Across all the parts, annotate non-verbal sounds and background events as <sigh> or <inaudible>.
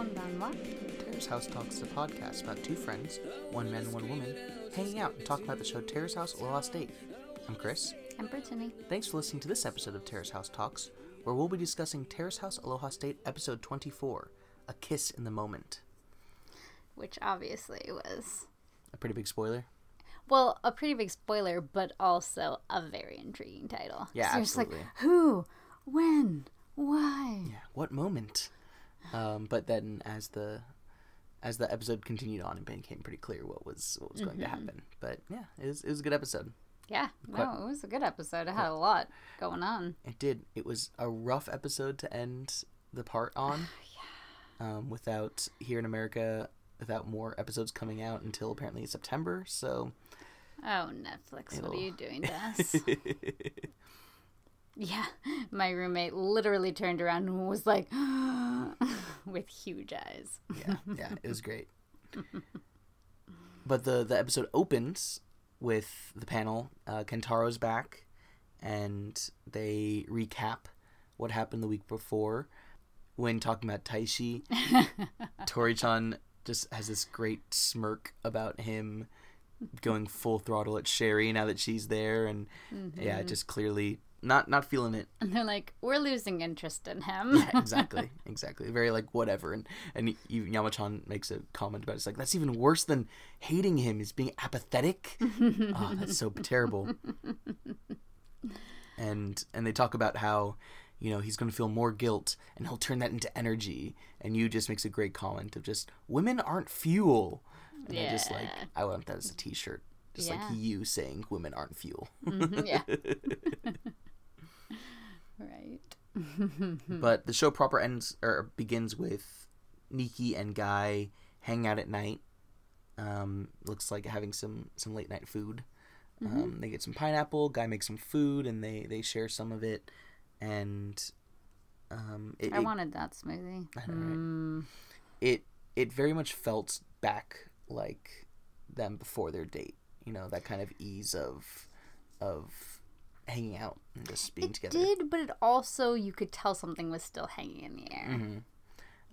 Konbanwa. Terrace House Talks is a podcast about two friends, one man and one woman, hanging out and talking about the show Terrace House Aloha State. I'm Chris. I'm Brittany. Thanks for listening to this episode of Terrace House Talks, where we'll be discussing Terrace House Aloha State episode 24, A Kiss in the Moment. Which obviously was, A pretty big spoiler. well, a pretty big spoiler, but also a very intriguing title. Yeah, So just like, absolutely. who? When? Why? Yeah, what moment? Um, but then as the as the episode continued on, it became pretty clear what was what was going to happen. But yeah, it was, it was a good episode. Yeah, Quite- no, it was a good episode. It had a lot going on. It did. It was a rough episode to end the part <sighs> on. Um, without here in America, without more episodes coming out until apparently September. So Oh, Netflix, what are you doing to <laughs> us? yeah, my roommate literally turned around and was like, <gasps> <laughs> <laughs> with huge eyes. yeah, yeah, it was great. <laughs> But the the episode opens with the panel. Uh, Kentaro's back, and they recap what happened the week before. When talking about Taishi, <laughs> Tori-chan just has this great smirk about him going full throttle at Sherry now that she's there, and yeah, just clearly not not feeling it. And they're like, we're losing interest in him. Yeah, <laughs> exactly, exactly. Very like whatever, and and even Yamachan makes a comment about it. it's like that's even worse than hating him is being apathetic. oh, <laughs> that's so terrible. And and they talk about how you know he's going to feel more guilt and he'll turn that into energy. And you just makes a great comment of just women aren't fuel. And I just like I want that as a T-shirt, just Yeah. like you saying women aren't fuel. Mhm, yeah. <laughs> right. <laughs> But the show proper ends or begins with Nikki and Guy hanging out at night. Um, looks like having some some late night food. Um, they get some pineapple. Guy makes some food, and they they share some of it. And um, it, I it, wanted that smoothie. I know, right? Mm, it it very much felt back like them before their date. You know that kind of ease of of hanging out and just being it together. did, but it also, you could tell something was still hanging in the air. Mhm.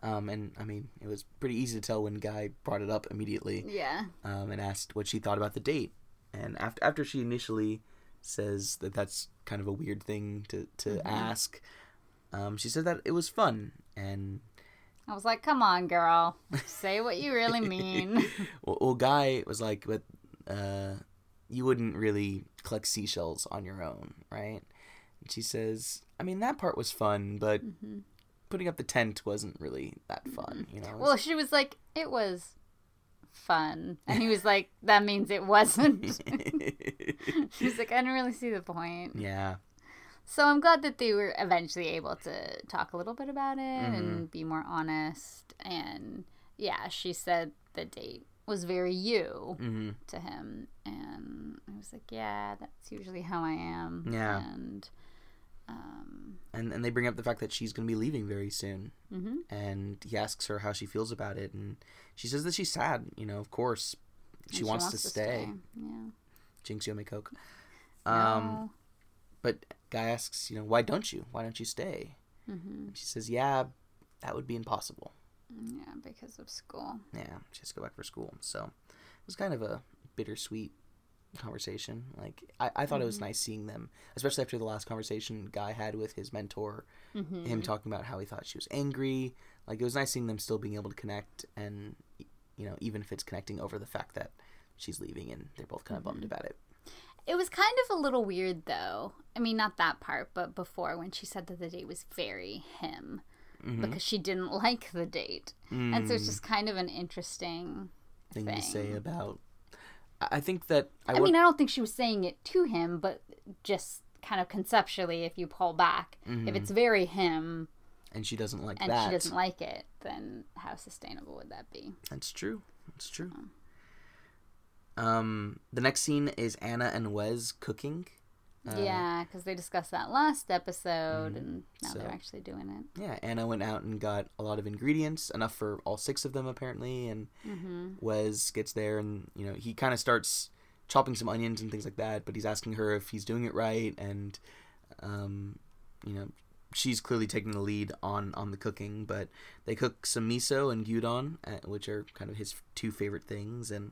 Um, and I mean, it was pretty easy to tell when Guy brought it up immediately Yeah. um, and asked what she thought about the date. And after after she initially says that that's kind of a weird thing to to ask, um, she said that it was fun. And I was like, come on, girl. Say what you really <laughs> mean. well, well Guy was like, but uh, you wouldn't really collect seashells on your own, right? And she says, I mean, that part was fun, but putting up the tent wasn't really that fun, you know. Well, she was like, it was fun. And he was like, <laughs> that means it wasn't. <laughs> she was like, I don't really see the point. yeah. So I'm glad that they were eventually able to talk a little bit about it Mm-hmm. and be more honest. And yeah, she said the date was very you hmm to him. And I was like, yeah, that's usually how I am. Yeah. And um, And and they bring up the fact that she's going to be leaving very soon. mhm. And he asks her how she feels about it, and she says that she's sad. You know, of course, she, And wants, to stay. Yeah. Jinx Yome Coke. Um, No. but guy asks, you know, why don't you? Why don't you stay? Mhm. She says, yeah, that would be impossible. Yeah, because of school. Yeah, she has to go back for school. So it was kind of a bittersweet conversation. Like I, I thought it was nice seeing them, especially after the last conversation Guy had with his mentor, Mm-hmm. him talking about how he thought she was angry. Like it was nice seeing them still being able to connect, and you know, even if it's connecting over the fact that she's leaving and they're both kind of bummed about it. It was kind of a little weird, though. I mean, not that part, but before when she said that the date was very him Mm-hmm. because she didn't <laughs> like the date. And so it's just kind of an interesting Thing, to say about. I think that I, mean, I don't think she was saying it to him, but just kind of conceptually, if you pull back, if it's very him and she doesn't like and that. she doesn't like it, then how sustainable would that be? That's true. That's true. Um, the next scene is Anna and Wes cooking. Uh, yeah, because they discussed that last episode, and now So- they're actually doing it. Yeah, Anna went out and got a lot of ingredients, enough for all six of them apparently, and Mm-hmm. Wes gets there and you know he kind of starts chopping some onions and things like that, but he's asking her if he's doing it right, and um, you know she's clearly taking the lead on on the cooking. But they cook some miso and gyudon, uh, which are kind of his two favorite things. And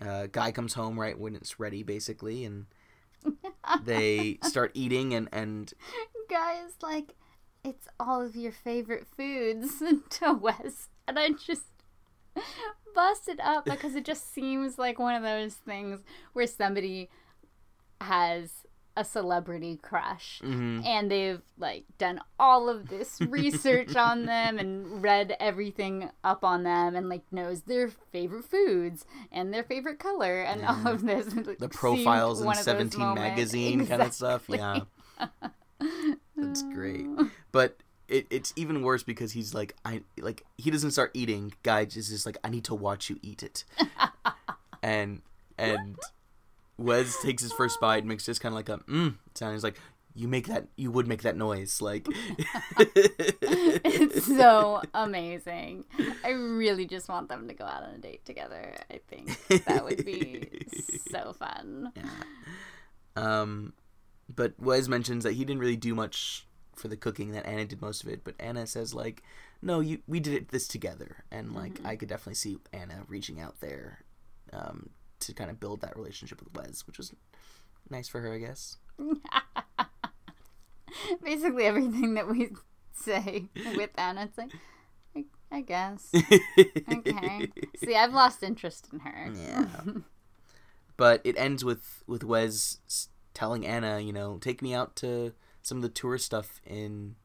uh, guy comes home right when it's ready, basically, and they <laughs> start eating. And and Guy is like, it's all of your favorite foods <laughs> to Wes, and I just busted up because it just seems like one of those things where somebody has a celebrity crush mhm. and they've like done all of this research on them and read everything up on them and like knows their favorite foods and their favorite color and all of this the profiles in Seventeen magazine kind of stuff. Yeah, that's great. <laughs> But it, it's even worse because he's like, I like he doesn't start eating. Guy just is like, I need to watch you eat it, <laughs> and and Wes takes his first bite, makes just kind of like a mm sound. He's like, you make that, you would make that noise, like. <laughs> it's <laughs> so amazing. I really just want them to go out on a date together. I think that would be <laughs> so fun. Um, but Wes mentions that he didn't really do much for the cooking; that Anna did most of it. But Anna says like, "No, you we did it this together," and like I could definitely see Anna reaching out there, um, to kind of build that relationship with Wes, which was nice for her, I guess. <laughs> Basically, everything that we <laughs> say with Anna, it's like, I, I guess. Okay. See, I've lost interest in her. Yeah. <laughs> but it ends with with Wes telling Anna, you know, take me out to some of the tourist stuff in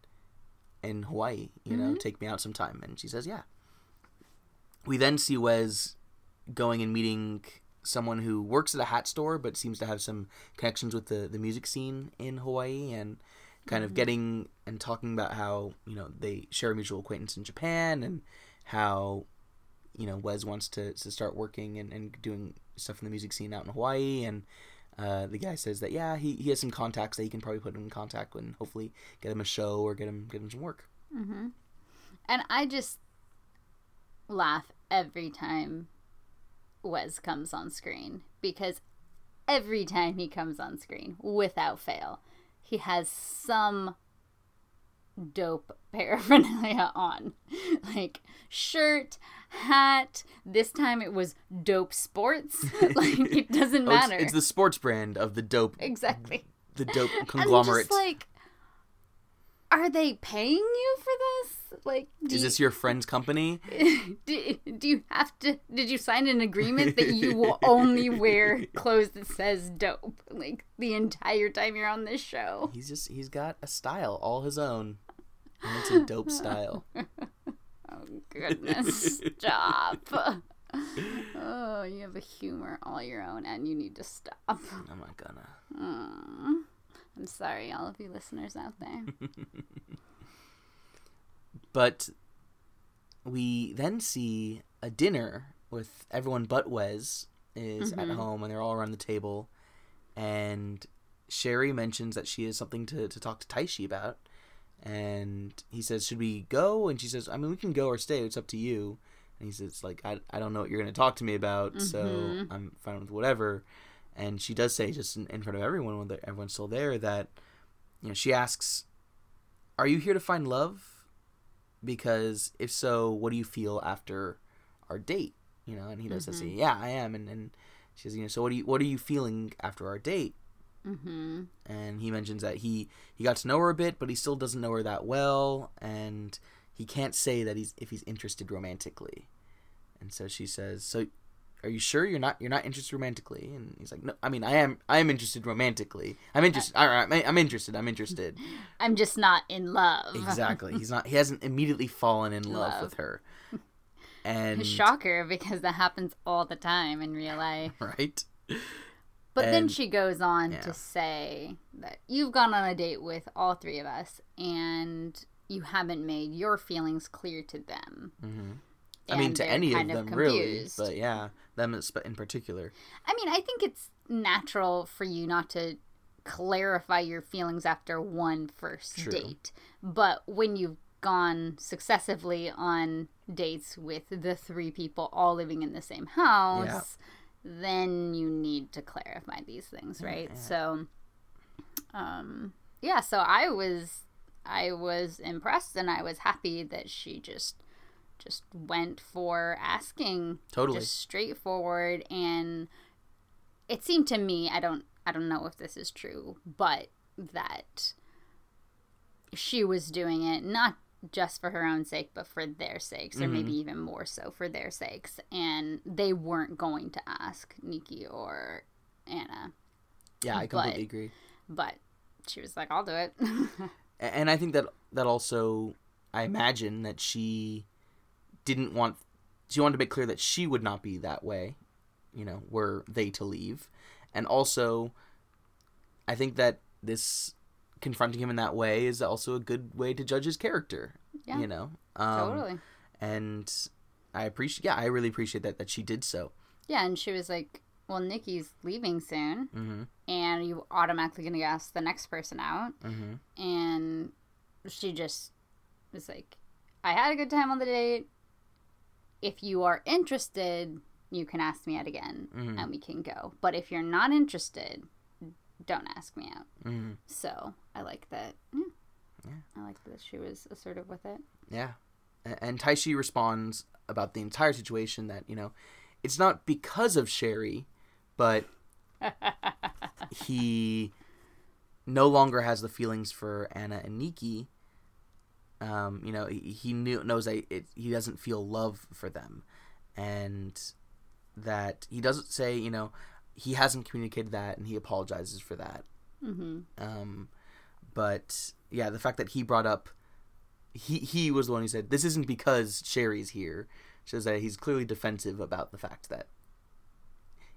in Hawaii. You know, mm-hmm. take me out sometime. And she says, yeah. We then see Wes going and meeting someone who works at a hat store, but seems to have some connections with the the music scene in Hawaii, and kind of getting and talking about how you know they share a mutual acquaintance in Japan and how you know Wes wants to, to start working and, and doing stuff in the music scene out in Hawaii and uh, the guy says that yeah he, he has some contacts that he can probably put him in contact with and hopefully get him a show or get him get him some work. And I just laugh every time Wes comes on screen because every time he comes on screen, without fail, he has some dope <laughs> paraphernalia on. Like shirt, hat. This time it was dope sports. <laughs> <laughs> like it doesn't Oh, it's, matter. it's the sports brand of the dope exactly. the dope conglomerate just like, are they paying you for this? Like, is this your friend's company? <laughs> Do, do you have to did you sign an agreement that you will <laughs> only wear clothes that says dope like the entire time you're on this show? He's just he's got a style all his own. And it's a dope style. <laughs> Oh goodness. Stop. Oh you have a humor all your own and you need to stop. I'm not gonna. Mm. i'm sorry all of you listeners out there But we then see a dinner with everyone but Wes is at mm-hmm. home and they're all around the table. And Sherry mentions that she has something to, to talk to Taishi about. And he says, Should we go? And she says, I mean, we can go or stay. It's up to you. And he says, It's like, I, I don't know what you're going to talk to me about, so mm-hmm. I'm fine with whatever. And she does say, just in, in front of everyone, when everyone's still there, that, you know, she asks, Are you here to find love? Because if so, what do you feel after our date? You know, and he does say, yeah, I am, and and she says, you know, so what do you what are you feeling after our date? mm-hmm And he mentions that he he got to know her a bit, but he still doesn't know her that well, and he can't say that he's if he's interested romantically. And so she says, so. Are you sure you're not you're not interested romantically? And he's like, no. I mean, I am I am interested romantically. I'm interested. All right, I'm, interested. I'm interested. <laughs> i'm just not in love Exactly. <laughs> He's not. He hasn't immediately fallen in love, Love. with her. <laughs> And a shocker because that happens all the time in real life right. But then she goes on yeah. to say that you've gone on a date with all three of us and you haven't made your feelings clear to them. hmm I mean, to any of them, really. But yeah, them in particular. I mean, I think it's natural for you not to clarify your feelings after one first True. date. But when you've gone successively on dates with the three people all living in the same house, then you need to clarify these things, right? yeah. So um yeah, so I was I was impressed and I was happy that she just just went for asking Totally. just straightforward. And it seemed to me I don't I don't know if this is true but that she was doing it not just for her own sake but for their sakes or maybe mm-hmm. even more so for their sakes. And they weren't going to ask Nikki or Anna. Yeah, I But- completely agree. but she was like I'll do it. <laughs> And I think that that also, I imagine that she didn't want, she wanted to make clear that she would not be that way, you know, were they to leave. And also, I think that this confronting him in that way is also a good way to judge his character, Yeah. you know? Um, totally And I appreciate, yeah, I really appreciate that, that she did so. Yeah, and she was like, "Well, Nikki's leaving soon, hmm and you automatically gonna ask the next person out." hmm And she just was like, "I had a good time on the date. If you are interested, you can ask me out again, Mhm. and we can go. But if you're not interested, don't ask me out." hmm So I like that. Yeah, Yeah. I like that she was assertive with it. Yeah. And Taishi responds about the entire situation that, you know, it's not because of Sherry, but <laughs> he no longer has the feelings for Anna and Nikki. Um, you know, he, he knew, knows that it, he doesn't feel love for them. And that he doesn't say, you know, he hasn't communicated that and he apologizes for that. hmm Um, but yeah, the fact that he brought up, he he was the one who said this isn't because Sherry's here, shows that he's clearly defensive about the fact that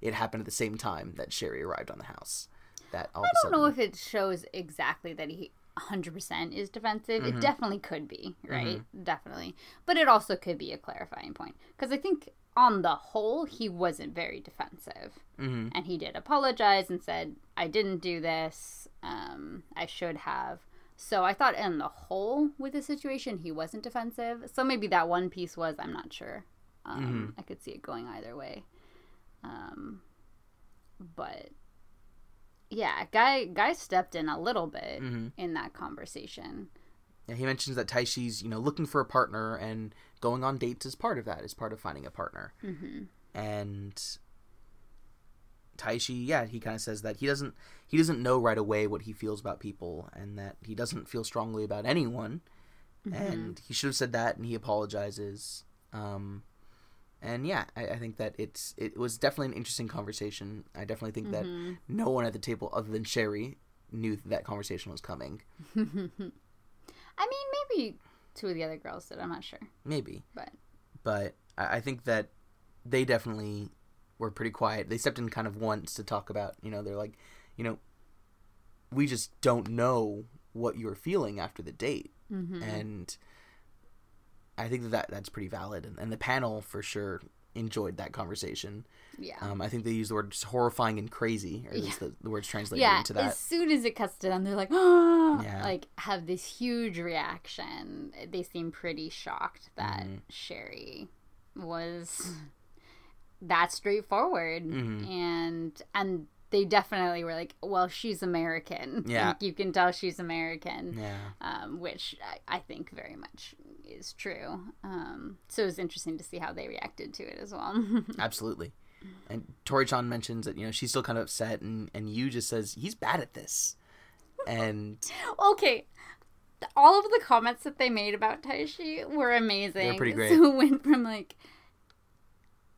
it happened at the same time that Sherry arrived on the house. That I don't know if it shows exactly that he 100% is defensive. Mm-hmm. It definitely could be, right? Definitely. But it also could be a clarifying point. Because I think on the whole, he wasn't very defensive. Mhm. And he did apologize and said, I didn't do this. Um, I should have. So I thought, in the whole, with the situation, he wasn't defensive. So maybe that one piece was, I'm not sure. Um, Mm-hmm. I could see it going either way. Um, but yeah, guy guy stepped in a little bit Mhm. in that conversation. Yeah, he mentions that Taishi's you know looking for a partner and going on dates is part of that, is part of finding a partner. hmm and Taishi, yeah, he kind of says that he doesn't he doesn't know right away what he feels about people, and that he doesn't feel strongly about anyone, and he should have said that, and he apologizes. Um, and yeah, I, I think that it's it was definitely an interesting conversation. I definitely think that no one at the table other than Sherry knew that, that conversation was coming. <laughs> I mean, maybe two of the other girls did. I'm not sure, Maybe, but but I, I think that they definitely were pretty quiet. They stepped in kind of once to talk about, you know, they're like, you know, we just don't know what you're feeling after the date, mm-hmm. and I think that, that that's pretty valid. And, and the panel for sure enjoyed that conversation. yeah. Um, I think they used the words horrifying and crazy, or at least the, the words translated yeah, into that. as soon as it cuts to them, they're like, oh, <gasps> Yeah. like have this huge reaction. They seem pretty shocked that Mhm. Sherry was that straightforward, Mhm. and and they definitely were like, well, she's American. Yeah. Like, you can tell she's American. Yeah, um, which I, I think very much is true. Um, so it was interesting to see how they reacted to it as well. <laughs> absolutely. And Tori Chan mentions that you know she's still kind of upset, and and Yu just says he's bad at this, and <laughs> okay. All of the comments that they made about Taishi were amazing. They're pretty great. <laughs> So it went from like,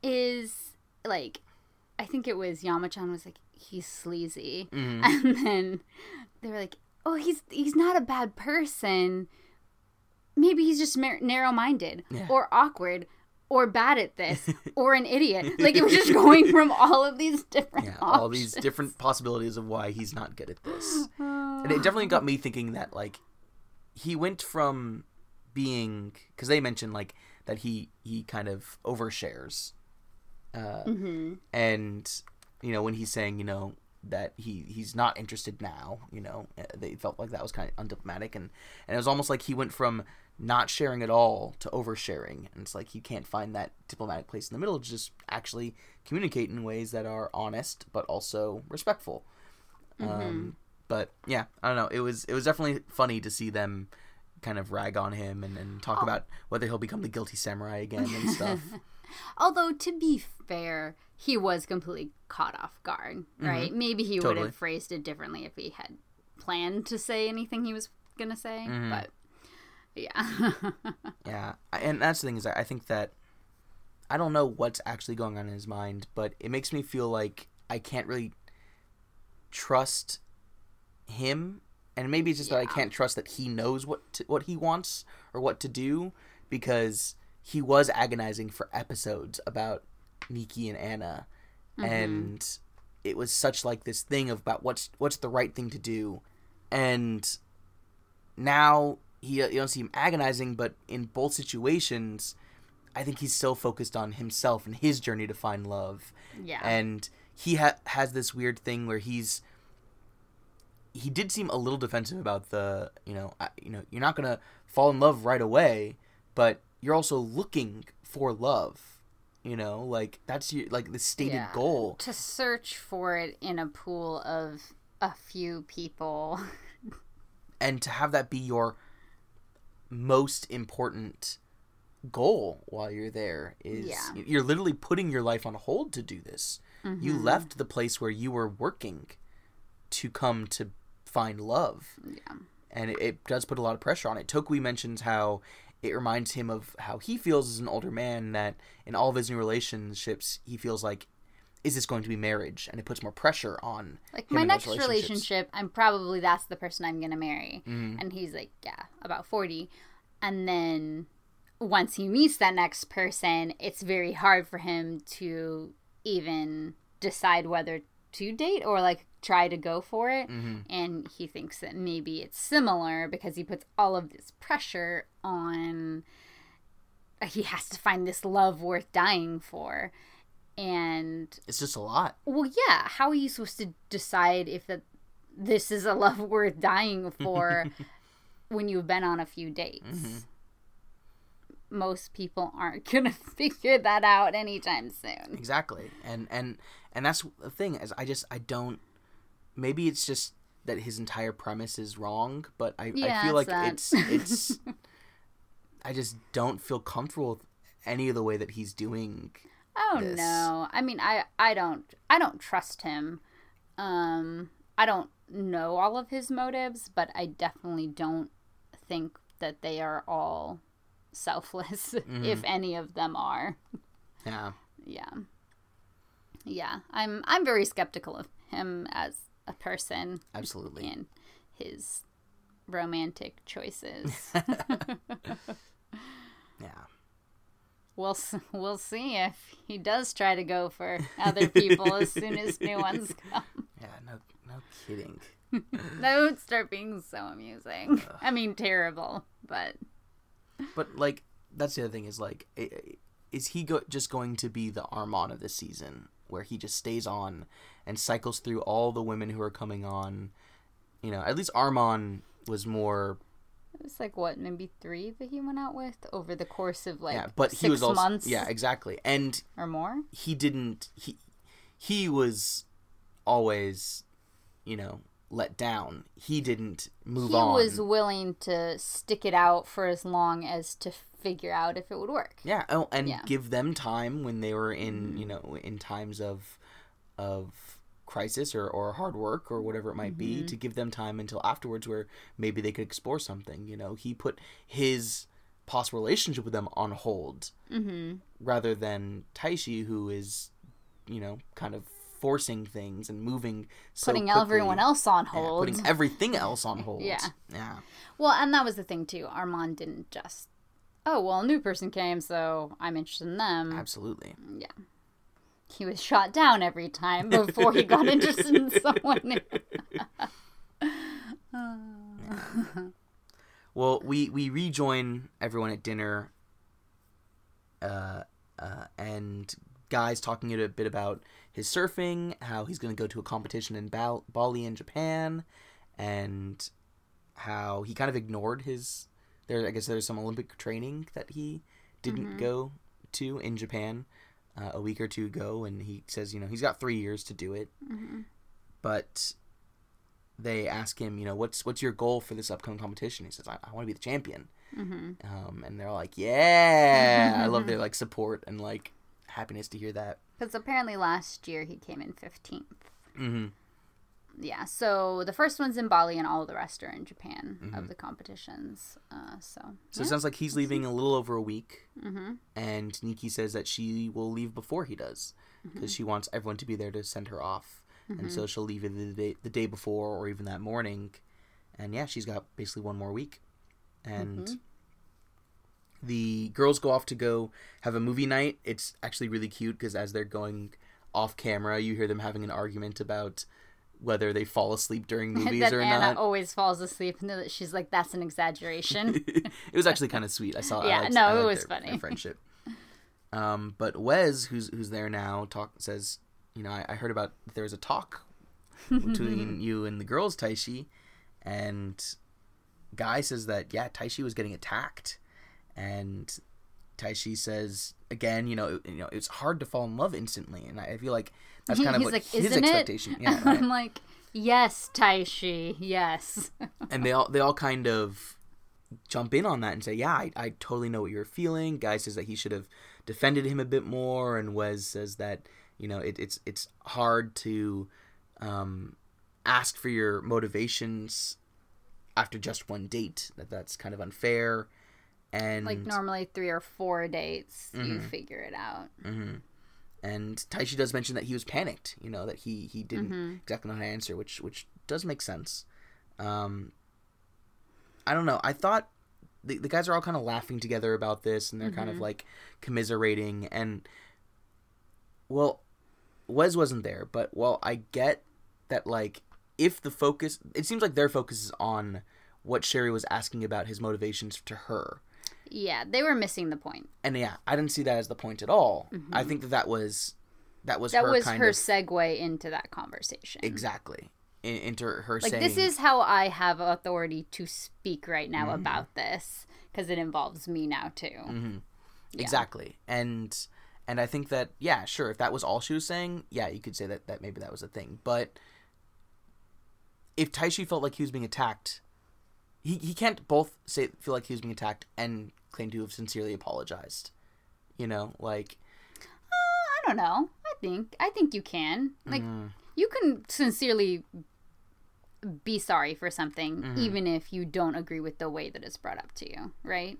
is like, I think it was Yamachan was like, he's sleazy. Mhm. And then they were like, oh, he's he's not a bad person. Maybe he's just mar- narrow-minded Yeah. or awkward or bad at this <laughs> or an idiot. Like it was just going from all of these different yeah, all these different possibilities of why he's not good at this. <sighs> And it definitely got me thinking that like he went from being because they mentioned like that he he kind of overshares, uh, hmm and you know when he's saying you know that he he's not interested now, you know uh, they felt like that was kind of undiplomatic, and and it was almost like he went from not sharing at all to oversharing, and it's like you can't find that diplomatic place in the middle to just actually communicate in ways that are honest but also respectful. Mm-hmm. Um, but yeah, I don't know. It was it was definitely funny to see them kind of rag on him and, and talk Oh. about whether he'll become the guilty samurai again and <laughs> stuff. Although to be fair, he was completely caught off guard, mm-hmm. right? Maybe he would have phrased it differently if he had planned to say anything he was gonna say. Mm-hmm. But yeah, <laughs> yeah, and that's the thing is I think that I don't know what's actually going on in his mind, but it makes me feel like I can't really trust him, and maybe it's just that I can't trust that he knows what to, what he wants or what to do because he was agonizing for episodes about Nikki and Anna, mm-hmm. and it was such like this thing of about what's what's the right thing to do, and now he you don't see him agonizing, but in both situations, I think he's still focused on himself and his journey to find love yeah, and he ha- has this weird thing where he's he did seem a little defensive about the you know I, you know you're not gonna fall in love right away but you're also looking for love you know like that's your like the stated Yeah. goal to search for it in a pool of a few people. <laughs> and to have that be your most important goal while you're there is Yeah. you're literally putting your life on hold to do this. You mm-hmm. left the place where you were working to come to find love. Yeah. And it, it does put a lot of pressure on it. Tokui mentions how it reminds him of how he feels as an older man that in all of his new relationships he feels like is this going to be marriage and it puts more pressure on Like my next relationship, I'm probably that's the person I'm gonna marry. Mm-hmm. And he's like, yeah, about forty. And then once he meets that next person, it's very hard for him to even decide whether to date or like try to go for it. Mm-hmm. And he thinks that maybe it's similar because he puts all of this pressure on. He has to find this love worth dying for. And it's just a lot well, yeah. How are you supposed to decide if that this is a <laughs> love worth dying for <laughs> when you've been on a few dates? Mm-hmm. Most people aren't <laughs> gonna figure that out anytime soon. exactly and and and that's the thing is i just i don't maybe it's just that his entire premise is wrong but i, I feel like it's it's it's i just don't feel comfortable with any of the way that he's doing Oh this. no. I mean, I I don't I don't trust him. Um, I don't know all of his motives, but I definitely don't think that they are all selfless, <laughs> Mm-hmm. if any of them are. yeah yeah yeah i'm i'm very skeptical of him as a person absolutely and his romantic choices <laughs> <laughs> yeah we'll <laughs> we'll see if he does try to go for other people as soon as new <laughs> ones come. Yeah no no kidding. <laughs> That would start being so amusing. I mean terrible but but like that's the other thing is like is he go- just going to be the armon of the season where he just stays on and cycles through all the women who are coming on? You know at least armon was more it was like what maybe three that he went out with over the course of like yeah but six he was also months yeah exactly and or more he didn't he he was always you know let down he didn't move he on He was willing to stick it out for as long as to figure out if it would work. Yeah, oh, and Yeah. Mm-hmm. give them time when they were in, you know, in times of of crisis or, or hard work or whatever it might Mm-hmm. be to give them time until afterwards where maybe they could explore something, you know. He put his possible relationship with them on hold Mm-hmm. rather than Taishi who is, you know, kind of forcing things and moving so Putting quickly. everyone else on Yeah, hold. putting everything <laughs> else on hold. Yeah. Yeah. well, and that was the thing too. Armand didn't just, oh well, a new person came, so I'm interested in them. Absolutely. Yeah. He was shot down every time before he got interested in <laughs> someone. <laughs> Well, we we rejoin everyone at dinner, uh, uh, and guys talking a bit about his surfing, how he's going to go to a competition in Bal- Bali in Japan, and how he kind of ignored his. There, I guess there's some Olympic training that he didn't go to in Japan uh, a week or two ago, and he says, you know, he's got three years to do it, but they ask him, you know, what's what's your goal for this upcoming competition? He says, I, I want to be the champion. Um, and they're like, yeah, I love their <laughs> like support and like happiness to hear that. Because apparently last year he came in 15th. hmm Yeah, so the first one's in Bali and all the rest are in Japan Mm-hmm. of the competitions. Uh, so, So it sounds like he's leaving a little over a week, hmm and Nikki says that she will leave before he does because she wants everyone to be there to send her off, and so she'll leave either the day, the day before or even that morning, and yeah, she's got basically one more week, and the girls go off to go have a movie night. It's actually really cute because as they're going off camera, you hear them having an argument about whether they fall asleep during <laughs> movies that or Anna not. always falls asleep and that she's like, that's an exaggeration. <laughs> it was actually kind of sweet. I saw. Yeah, I liked, no, I it was their, funny. Their friendship. Um, but Wes, who's who's there now, talk says, you know, I, I heard about there was a talk between <laughs> you and the girls, Taishi, and Guy says that yeah, Taishi was getting attacked, and Taishi says again, you know, it, you know, it's hard to fall in love instantly, and I, I feel like that's kind of He's what like, his "Isn't it?" expectation. Yeah, <laughs> right? I'm like, yes, Taishi, yes. <laughs> and they all they all kind of jump in on that and say, "Yeah, I, I totally know what you're feeling." Guy says that he should have defended him a bit more, and Wes says that you know it, it's it's hard to um, ask for your motivations after just one date. That that's kind of unfair, and like normally three or four dates, you Mm-hmm. figure it out. And Taishi does mention that he was panicked. You know that he he didn't Mm-hmm. exactly know how to answer, which which does make sense. Um, I don't know. I thought the the guys are all kind of laughing together about this, and they're kind of Mm-hmm. like commiserating. And well, Wes wasn't there, but well, I get that. Like, if the focus, it seems like their focus is on what Sherry was asking about his motivations to her. Yeah, they were missing the point. And yeah, I didn't see that as the point at all. I think that that was that was Mm-hmm. That her was her of segue into that conversation. exactly in, into her Like saying this is how I have authority to speak right now Mm-hmm. about this because it involves me now too. Mm-hmm. exactly and and I think that yeah sure if that was all she was saying yeah you could say that that maybe that was a thing but if Taishi felt like he was being attacked he he can't both say feel like he was being attacked and claim to have sincerely apologized you know like I don't know. I think I think you can. Like Mm-hmm. you can sincerely be sorry for something Mm-hmm. even if you don't agree with the way that it's brought up to you, right?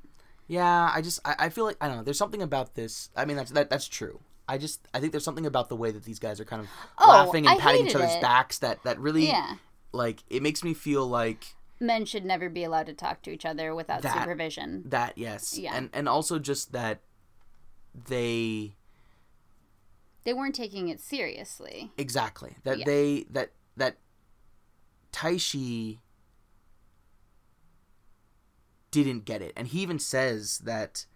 Yeah, I just I, I feel like I don't know. There's something about this. I mean, that's that, that's true. I just I think there's something about the way that these guys are kind of Oh, laughing and I patting each other's it. backs that that really Yeah. like it makes me feel like Men should never be allowed to talk to each other without That- supervision. that yes, Yeah. and and also just that they They weren't taking it seriously. exactly that Yeah. they that that Taishi didn't get it, and he even says that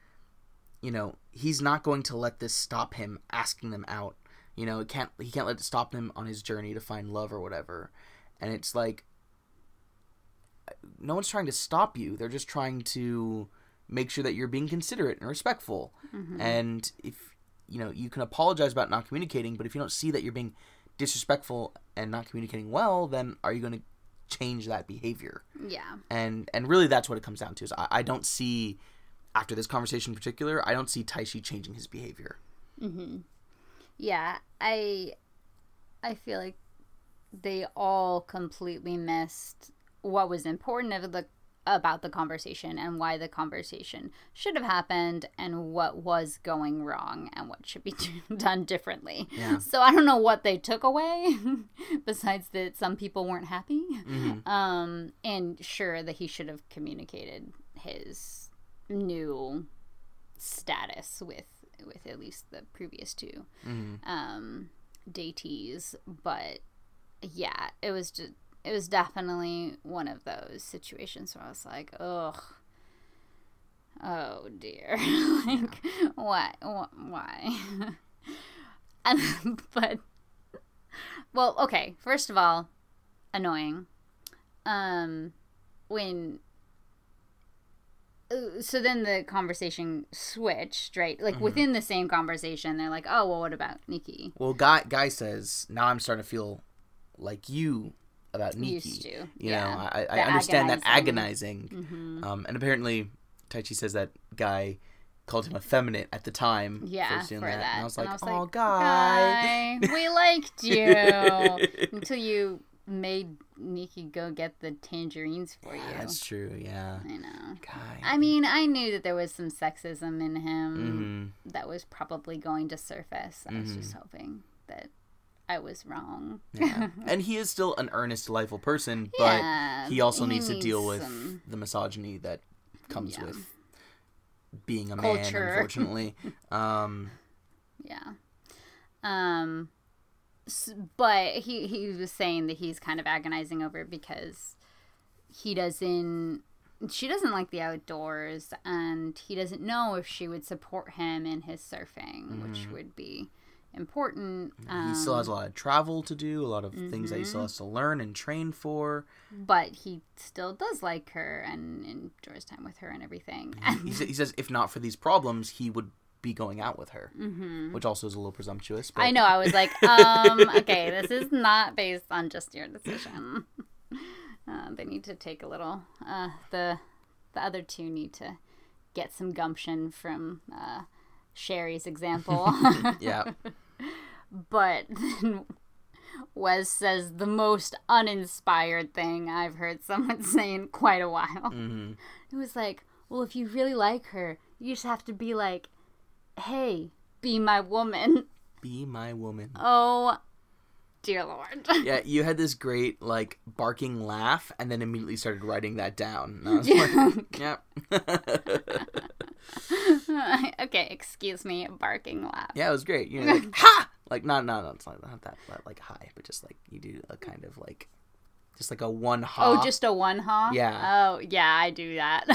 you know he's not going to let this stop him asking them out. You know, it can't he can't let it stop him on his journey to find love or whatever. And it's like no one's trying to stop you. They're just trying to make sure that you're being considerate and respectful. Mm-hmm. And if you know, you can apologize about not communicating, but if you don't see that you're being disrespectful and not communicating well, then are you going to change that behavior? Yeah. And and really, that's what it comes down to. Is I, I don't see after this conversation in particular, I don't see Taishi changing his behavior. Mm-hmm. Yeah, I I feel like they all completely missed what was important of the about the conversation and why the conversation should have happened and what was going wrong and what should be <laughs> done differently. Yeah. So I don't know what they took away <laughs> besides that some people weren't happy. Um and sure that he should have communicated his new status with with at least the previous 2 um datees but yeah it was just it was definitely one of those situations where i was like ugh. Oh dear. <laughs> Like what, wh- why? <laughs> And <laughs> but well okay first of all annoying. Um when uh, so then the conversation switched, right? Like within the same conversation, they're like, "Oh, well, what about Nikki?" Well, guy guy says now I'm starting to feel like you about Nikki. Used to, You yeah. know, I, I understand that agonizing. agonizing. Um, and apparently, Taishi says that guy called him effeminate at the time. Yeah, for, for that. that. And I was And like, I was oh, like, guy. Guy, we <laughs> liked you <laughs> until you made Nikki go get the tangerines for you. That's true, yeah. I know. Guy. I mean, I knew that there was some sexism in him Mhm. that was probably going to surface. I was Mm-hmm. just hoping that I was wrong. Yeah. <laughs> and he is still an earnest, delightful person, but Yeah, he also he needs to deal needs with some- the misogyny that comes Yeah. with being a man, <laughs> unfortunately. um, Yeah. Um but he he was saying that he's kind of agonizing over it because he doesn't she doesn't like the outdoors and he doesn't know if she would support him in his surfing, which would be important. Um, he still has a lot of travel to do, a lot of things that he Mm-hmm. still has to learn and train for. but he still does like her and enjoys time with her and everything. He, he says if not for these problems, he would be going out with her, mm-hmm. which also is a little presumptuous. But I know. I was like, um, <laughs> okay, this is not based on just your decision. <laughs> Uh, they need to take a little. Uh, the the other two need to get some gumption from uh, Sherry's example. <laughs> Yeah, but then Wes says the most uninspired thing I've heard someone <laughs> say in quite a while. hmm It was like, well, if you really like her, you just have to be like, hey, be my woman. be my woman. Oh, dear Lord. <laughs> Yeah, you had this great like barking laugh, and then immediately started writing that down. And I was like, <laughs> "Yep." <laughs> okay, excuse me, barking laugh. yeah, it was great. You know, like <laughs> ha, like not no no, not, not that not like high, but just like you do a kind of like, just like a one ha. Oh, just a one, huh? Yeah. Oh, yeah, I do that.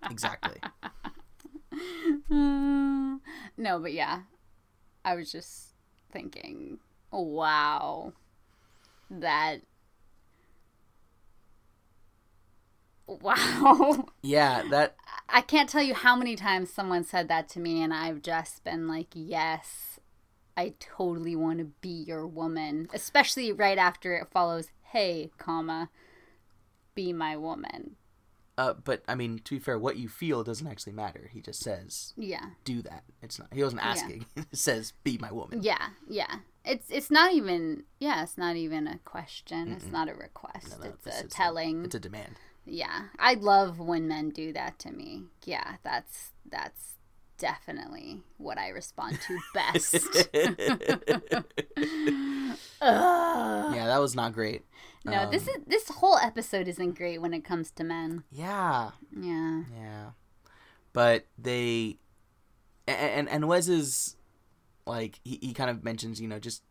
<laughs> exactly. no, but yeah, I was just thinking, wow, that. Wow. <laughs> Yeah, that I can't tell you how many times someone said that to me, and I've just been like, yes, I totally want to be your woman. Especially right after it follows, hey, comma, be my woman. Uh, but I mean, to be fair, what you feel doesn't actually matter. He just says, Yeah. "Do that." It's not. He wasn't asking. <laughs> he says, "Be my woman." Yeah, yeah. It's it's not even yeah, it's not even a question. It's not a request. No, no, it's a telling. It's a demand. Yeah. I love when men do that to me. Yeah, that's that's definitely what I respond to <laughs> best. <laughs> Yeah, that was not great. No, this Um, is this whole episode isn't great when it comes to men. Yeah, Yeah. yeah. But they, and and Wes is like he, he kind of mentions, you know, just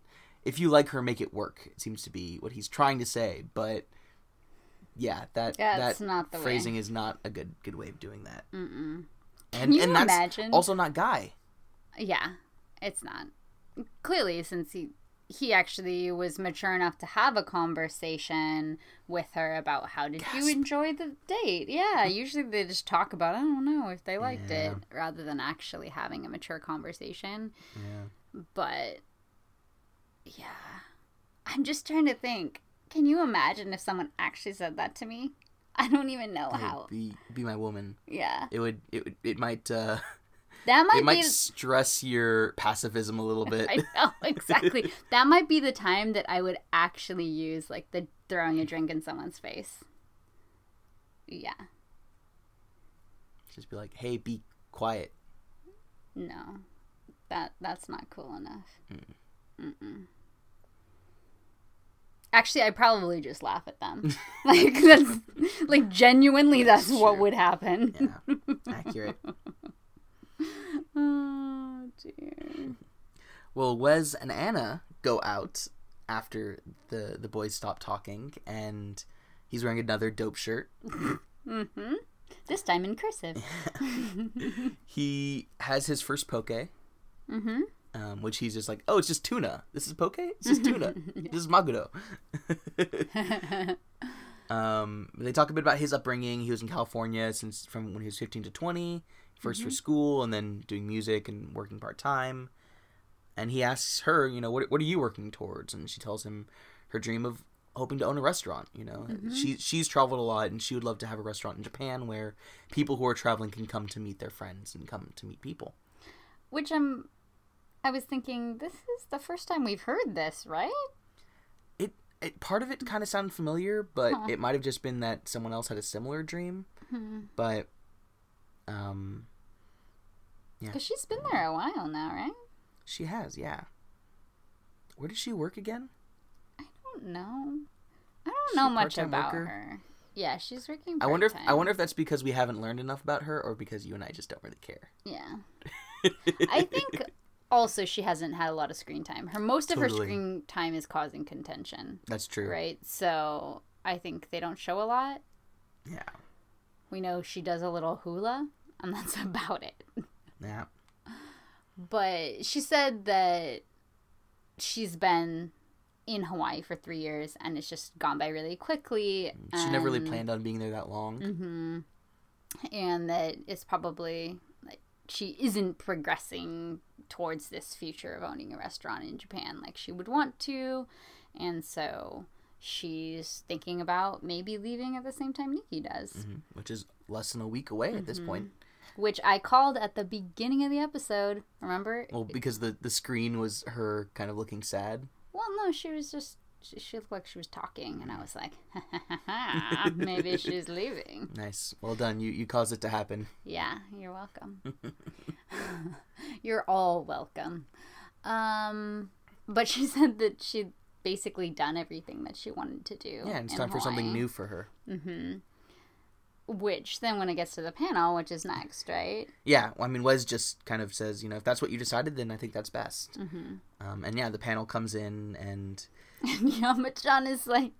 if you like her, make it work. It seems to be what he's trying to say. But yeah, that That's that not the way. phrasing is not a good good way of doing that. Mm-mm. And you and that's imagine? also not guy. Yeah, it's not. Clearly, since he he actually was mature enough to have a conversation with her about how did you enjoy the date. Yeah, mm. usually they just talk about I don't know if they liked Yeah. it rather than actually having a mature conversation. Yeah. But yeah, I'm just trying to think. Can you imagine if someone actually said that to me? I don't even know how. be be my woman. Yeah, It would it would it might uh that might it might be. stress your pacifism a little bit. <laughs> I know <laughs> exactly. that might be the time that I would actually use like the throwing a drink in someone's face. Yeah. Just be like, hey, be quiet. No. That that's not cool enough. Mm-mm. Actually, I probably just laugh at them. <laughs> <laughs> like that's like genuinely that's That's what would happen. Yeah, <laughs> accurate. oh dear. Well, Wes and Anna go out after the the boys stop talking, and he's wearing another dope shirt. Mm-hmm. This time in cursive. He has his first poke, Mm-hmm. Um, which he's just like, "Oh, it's just tuna. This is poke. <laughs> This is tuna. This is maguro." <laughs> um, they talk a bit about his upbringing. He was in California since from when he was fifteen to twenty. 1st for school, and then doing music and working part time. And he asks her, you know, what what are you working towards? And she tells him her dream of hoping to own a restaurant. You know, Mm-hmm. she she's traveled a lot, and she would love to have a restaurant in Japan where people who are traveling can come to meet their friends and come to meet people. Which I'm. I was thinking, this is the first time we've heard this, right? It, it part of it kind of sounded familiar, but Huh. it might have just been that someone else had a similar dream. Hmm. But, um, yeah. Because she's been there a while now, right? she has, yeah. Where does she work again? I don't know. I don't know much about worker? her. Yeah, she's working. I wonder if I wonder if that's because we haven't learned enough about her, or because you and I just don't really care. Yeah. <laughs> I think also she hasn't had a lot of screen time. Her most of her screen time is causing contention, That's true. right? So I think they don't show a lot. Yeah. We know she does a little hula, and <laughs> that's about it. Yeah. But she said that she's been in Hawaii for three years, and it's just gone by really quickly. She never really planned on being there that long. hmm And that it's probably like she isn't progressing towards this future of owning a restaurant in Japan like she would want to. And so she's thinking about maybe leaving at the same time Nikki does, Mhm. Which is less than a week away at this point. which I called at the beginning of the episode. Remember? Well, because the the screen was her kind of looking sad. Well, no, she was just. She, she looked like she was talking, and I was like, <laughs> maybe <laughs> she's leaving. Nice. Well done. You you caused it to happen. Yeah, you're welcome. <laughs> you're all welcome. Um, but she said that she'd basically done everything that she wanted to do. Yeah, and it's time for something new for her. Which then, when it gets to the panel, which is next, right? Yeah, well, I mean, Wes just kind of says, you know, if that's what you decided, then I think that's best. Mm-hmm. Um, and yeah, the panel comes in, and <laughs> Yamachan is like,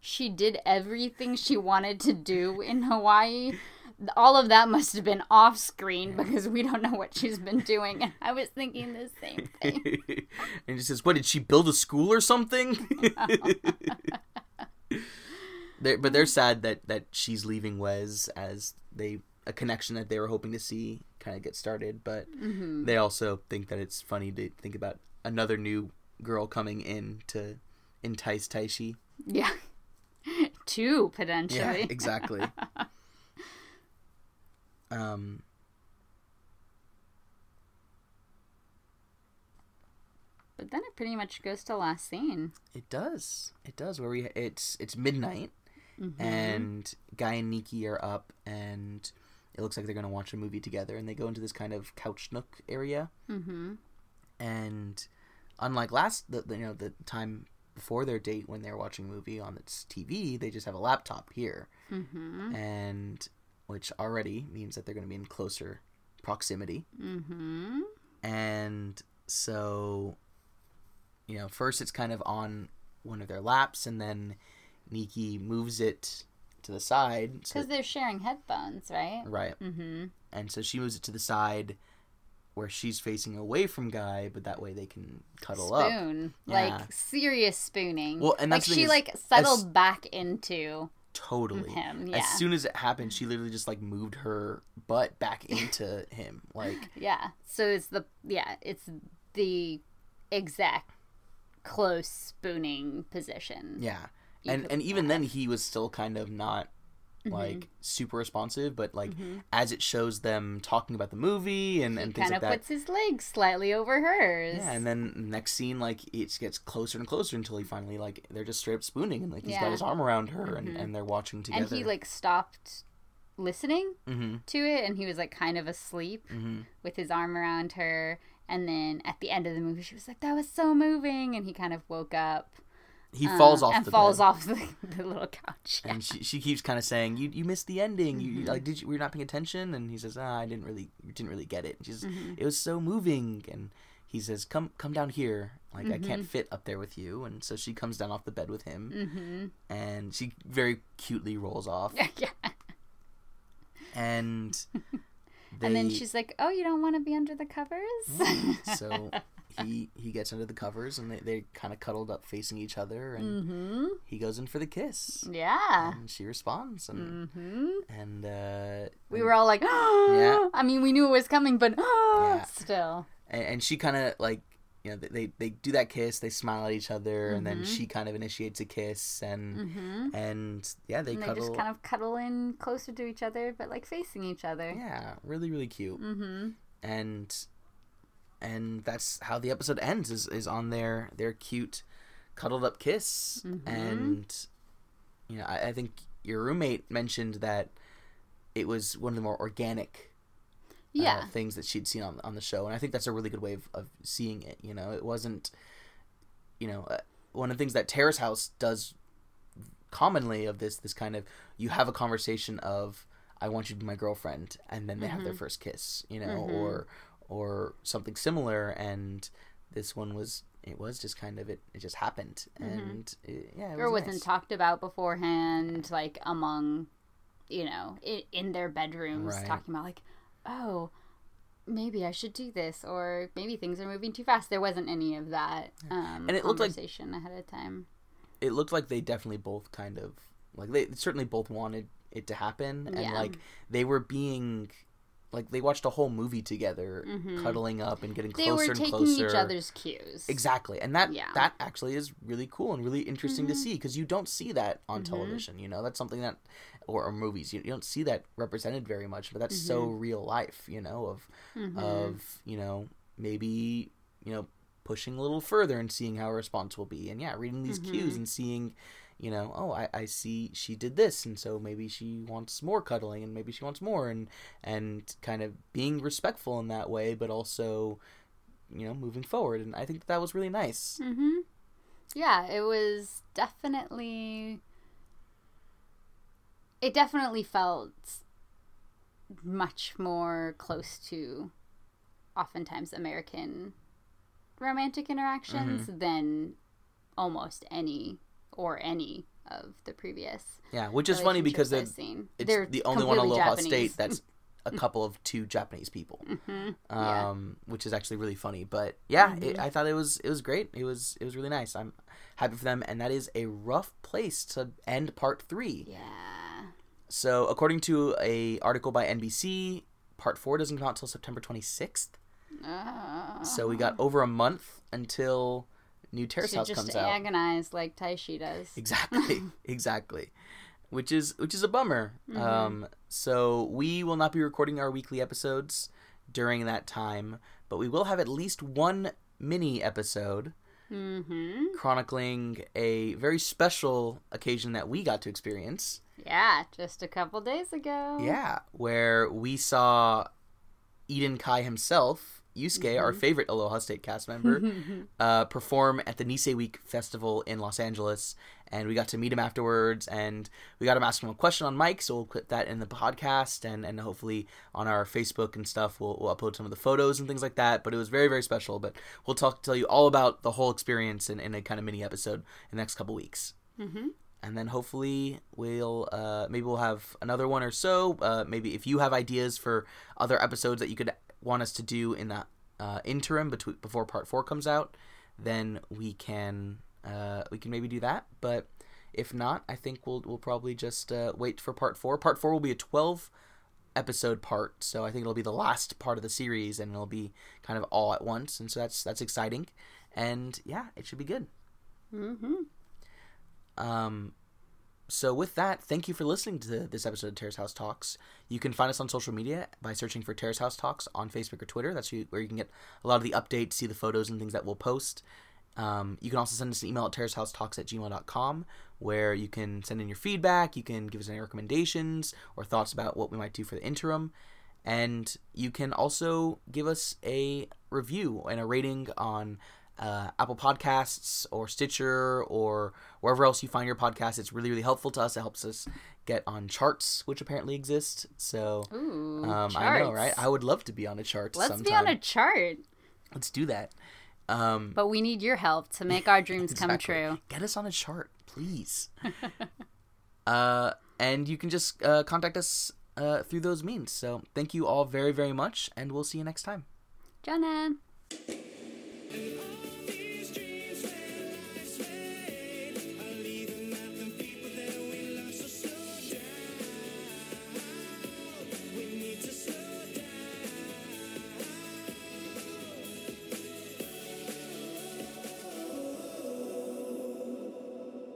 she did everything she wanted to do in Hawaii. All of that must have been off screen because we don't know what she's been doing. And I was thinking the same thing. <laughs> and he says, "What did she build a school or something?" <laughs> they're, but they're sad that that she's leaving Wes as they a connection that they were hoping to see kind of get started. But Mm-hmm. they also think that it's funny to think about another new girl coming in to entice Taishi. Yeah. <laughs> Two, potentially. Yeah, exactly. <laughs> um, But then it pretty much goes to last scene. it does. It does. Where we it's it's midnight. Mm-hmm. and Guy and Nikki are up, and it looks like they're gonna watch a movie together. And they go into this kind of couch nook area, Mm-hmm. and unlike last, the, you know the time before their date when they're watching a movie on its TV, they just have a laptop here, Mm-hmm. and which already means that they're gonna be in closer proximity. Mm-hmm. And so, you know, first it's kind of on one of their laps, and then Nikki moves it to the side. so Because they're sharing headphones, right? Right. Mm-hmm. And so she moves it to the side where she's facing away from Guy, but that way they can cuddle up. Spoon. Yeah. Like serious spooning. Well, and like that's the thing she is, like settled as- back into Totally. him. Yeah. As soon as it happened, she literally just like moved her butt back <laughs> into him. Like, <laughs> Yeah. So it's the yeah, it's the exact close spooning position. yeah. And and even then he was still kind of not Mm-hmm. like super responsive, but like as it shows them talking about the movie and, and things kind like of that. puts his legs slightly over hers. Yeah, and then next scene, like it gets closer and closer until he finally like they're just straight up spooning, and like he's Yeah. got his arm around her, and, and they're watching together. and he like stopped listening mm-hmm, to it and he was like kind of asleep mm-hmm. with his arm around her and then at the end of the movie she was like that was so moving and he kind of woke up he uh, falls off and the falls bed. off the, <laughs> the little couch yeah. and she, she keeps kind of saying, "You you missed the ending. You, you Mm-hmm. like did you were you not paying attention?" And he says, "Ah, I didn't really didn't really get it." And she says, Mm-hmm. "It was so moving." And he says, "Come come down here. Like I Mm-hmm. can't fit up there with you." And so she comes down off the bed with him, mm-hmm. and she very cutely rolls off. <laughs> yeah. And they, <laughs> and then she's like oh you don't want to be under the covers so he he gets under the covers, and they they kind of cuddled up facing each other, and mm-hmm. he goes in for the kiss. yeah And she responds, and mm-hmm. and uh, we were all like <gasps> yeah i mean we knew it was coming but <gasps> Yeah. still and, and she kind of like you know, they they do that kiss, they smile at each other, and then Mhm. she kind of initiates a kiss, and Mm-hmm. and yeah, they and they just kind of cuddle in closer to each other, but like facing each other. yeah, really really cute, Mm-hmm. and and that's how the episode ends is is on their their cute cuddled up kiss, Mhm. and you know, I, I think your roommate mentioned that it was one of the more organic uh, Yeah. things that she'd seen on on the show, and I think that's a really good way of, of seeing it. You know, it wasn't, you know, uh, one of the things that Terrace House does commonly of this this kind of you have a conversation of I want you to be my girlfriend, and then they have their Mhm. first kiss, you know, Mhm. or or something similar, and this one was it was just kind of it it just happened, and it, yeah, it was Mm-hmm. or wasn't nice. talked about beforehand, like among, you know, in, in their bedrooms, Right. talking about like, oh, maybe I should do this, or maybe things are moving too fast. There wasn't any of that um, And it looked like- ahead of time. it looked like they definitely both kind of like they certainly both wanted it to happen and Yeah. like they were being like they watched a whole movie together Mhm. cuddling up and getting They closer were and taking closer each other's cues. exactly and that Yeah. that actually is really cool and really interesting to Mhm. see because you don't see that on Mhm. television you know that's something that or, or movies you, you don't see that represented very much but that's so Mm-hmm. real life you know of Mhm. of you know maybe you know pushing a little further and seeing how a response will be and yeah reading these cues Mhm. and seeing you know oh I, I see she did this and so maybe she wants more cuddling and maybe she wants more and and kind of being respectful in that way but also you know moving forward and i think that, that was really nice Mm-hmm. Yeah, it was definitely. It definitely felt much more close to, oftentimes American romantic interactions Mm-hmm. than almost any or any of the previous. yeah which is funny because they're, it's They're the only one Aloha Japanese. State that's <laughs> a couple of two Japanese people Mhm. Yeah. um, which is actually really funny. But yeah, it, Mhm. I thought it was it was great. It was it was really nice. I'm happy for them, and that is a rough place to end part three. Yeah. So according to a article by NBC, part four doesn't come out until September 26th. Uh, So we got over a month until New Terrace House just comes out. agonize like Taishi does. <laughs> Exactly, <laughs> exactly. Which is which is a bummer. Mhm. Um, so we will not be recording our weekly episodes during that time, but we will have at least one mini episode Mm-hmm. chronicling a very special occasion that we got to experience. Yeah, just a couple days ago. Yeah, where we saw Eden Kai himself, Yusuke, our Mhm. favorite Aloha State cast member, <laughs> uh, perform at the Nisei Week Festival in Los Angeles, and we got to meet him afterwards, and we got him asking him a question on mic, so we'll put that in the podcast, and, and hopefully on our Facebook and stuff, we'll, we'll upload some of the photos and things like that, but it was very, very special, but we'll talk, tell you all about the whole experience in, in a kind of mini episode in the next couple weeks. mm-hmm. And then hopefully we'll uh, maybe we'll have another one or so. Uh, maybe if you have ideas for other episodes that you could want us to do in that uh, interim between before part four comes out, then we can uh, we can maybe do that. But if not, I think we'll we'll probably just uh, wait for part four. Part four will be a twelve episode part, so I think it'll be the last part of the series, and it'll be kind of all at once, and so that's that's exciting. And yeah, it should be good. Mm-hmm. Um, so with that, thank you for listening to this episode of Terrace House Talks. You can find us on social media by searching for Terrace House Talks on Facebook or Twitter. That's where you can get a lot of the updates, see the photos and things that we'll post. Um, you can also send us an email at terraceHouseTalks at gmail.com where you can send in your feedback, you can give us any recommendations or thoughts about what we might do for the interim. And you can also give us a review and a rating on uh, Apple Podcasts or Stitcher or wherever else you find your podcast. It's really, really helpful to us. It helps us get on charts, which apparently exist. So Ooh, um. I know, right? I would love to be on a chart Let's sometime. be on a chart, Let's do that. Um, but we need your help to make our dreams <laughs> come true. Get us on a chart, please. <laughs> uh, and you can just uh, contact us uh, through those means. So thank you all very, very much, and we'll see you next time. Jonah. Thank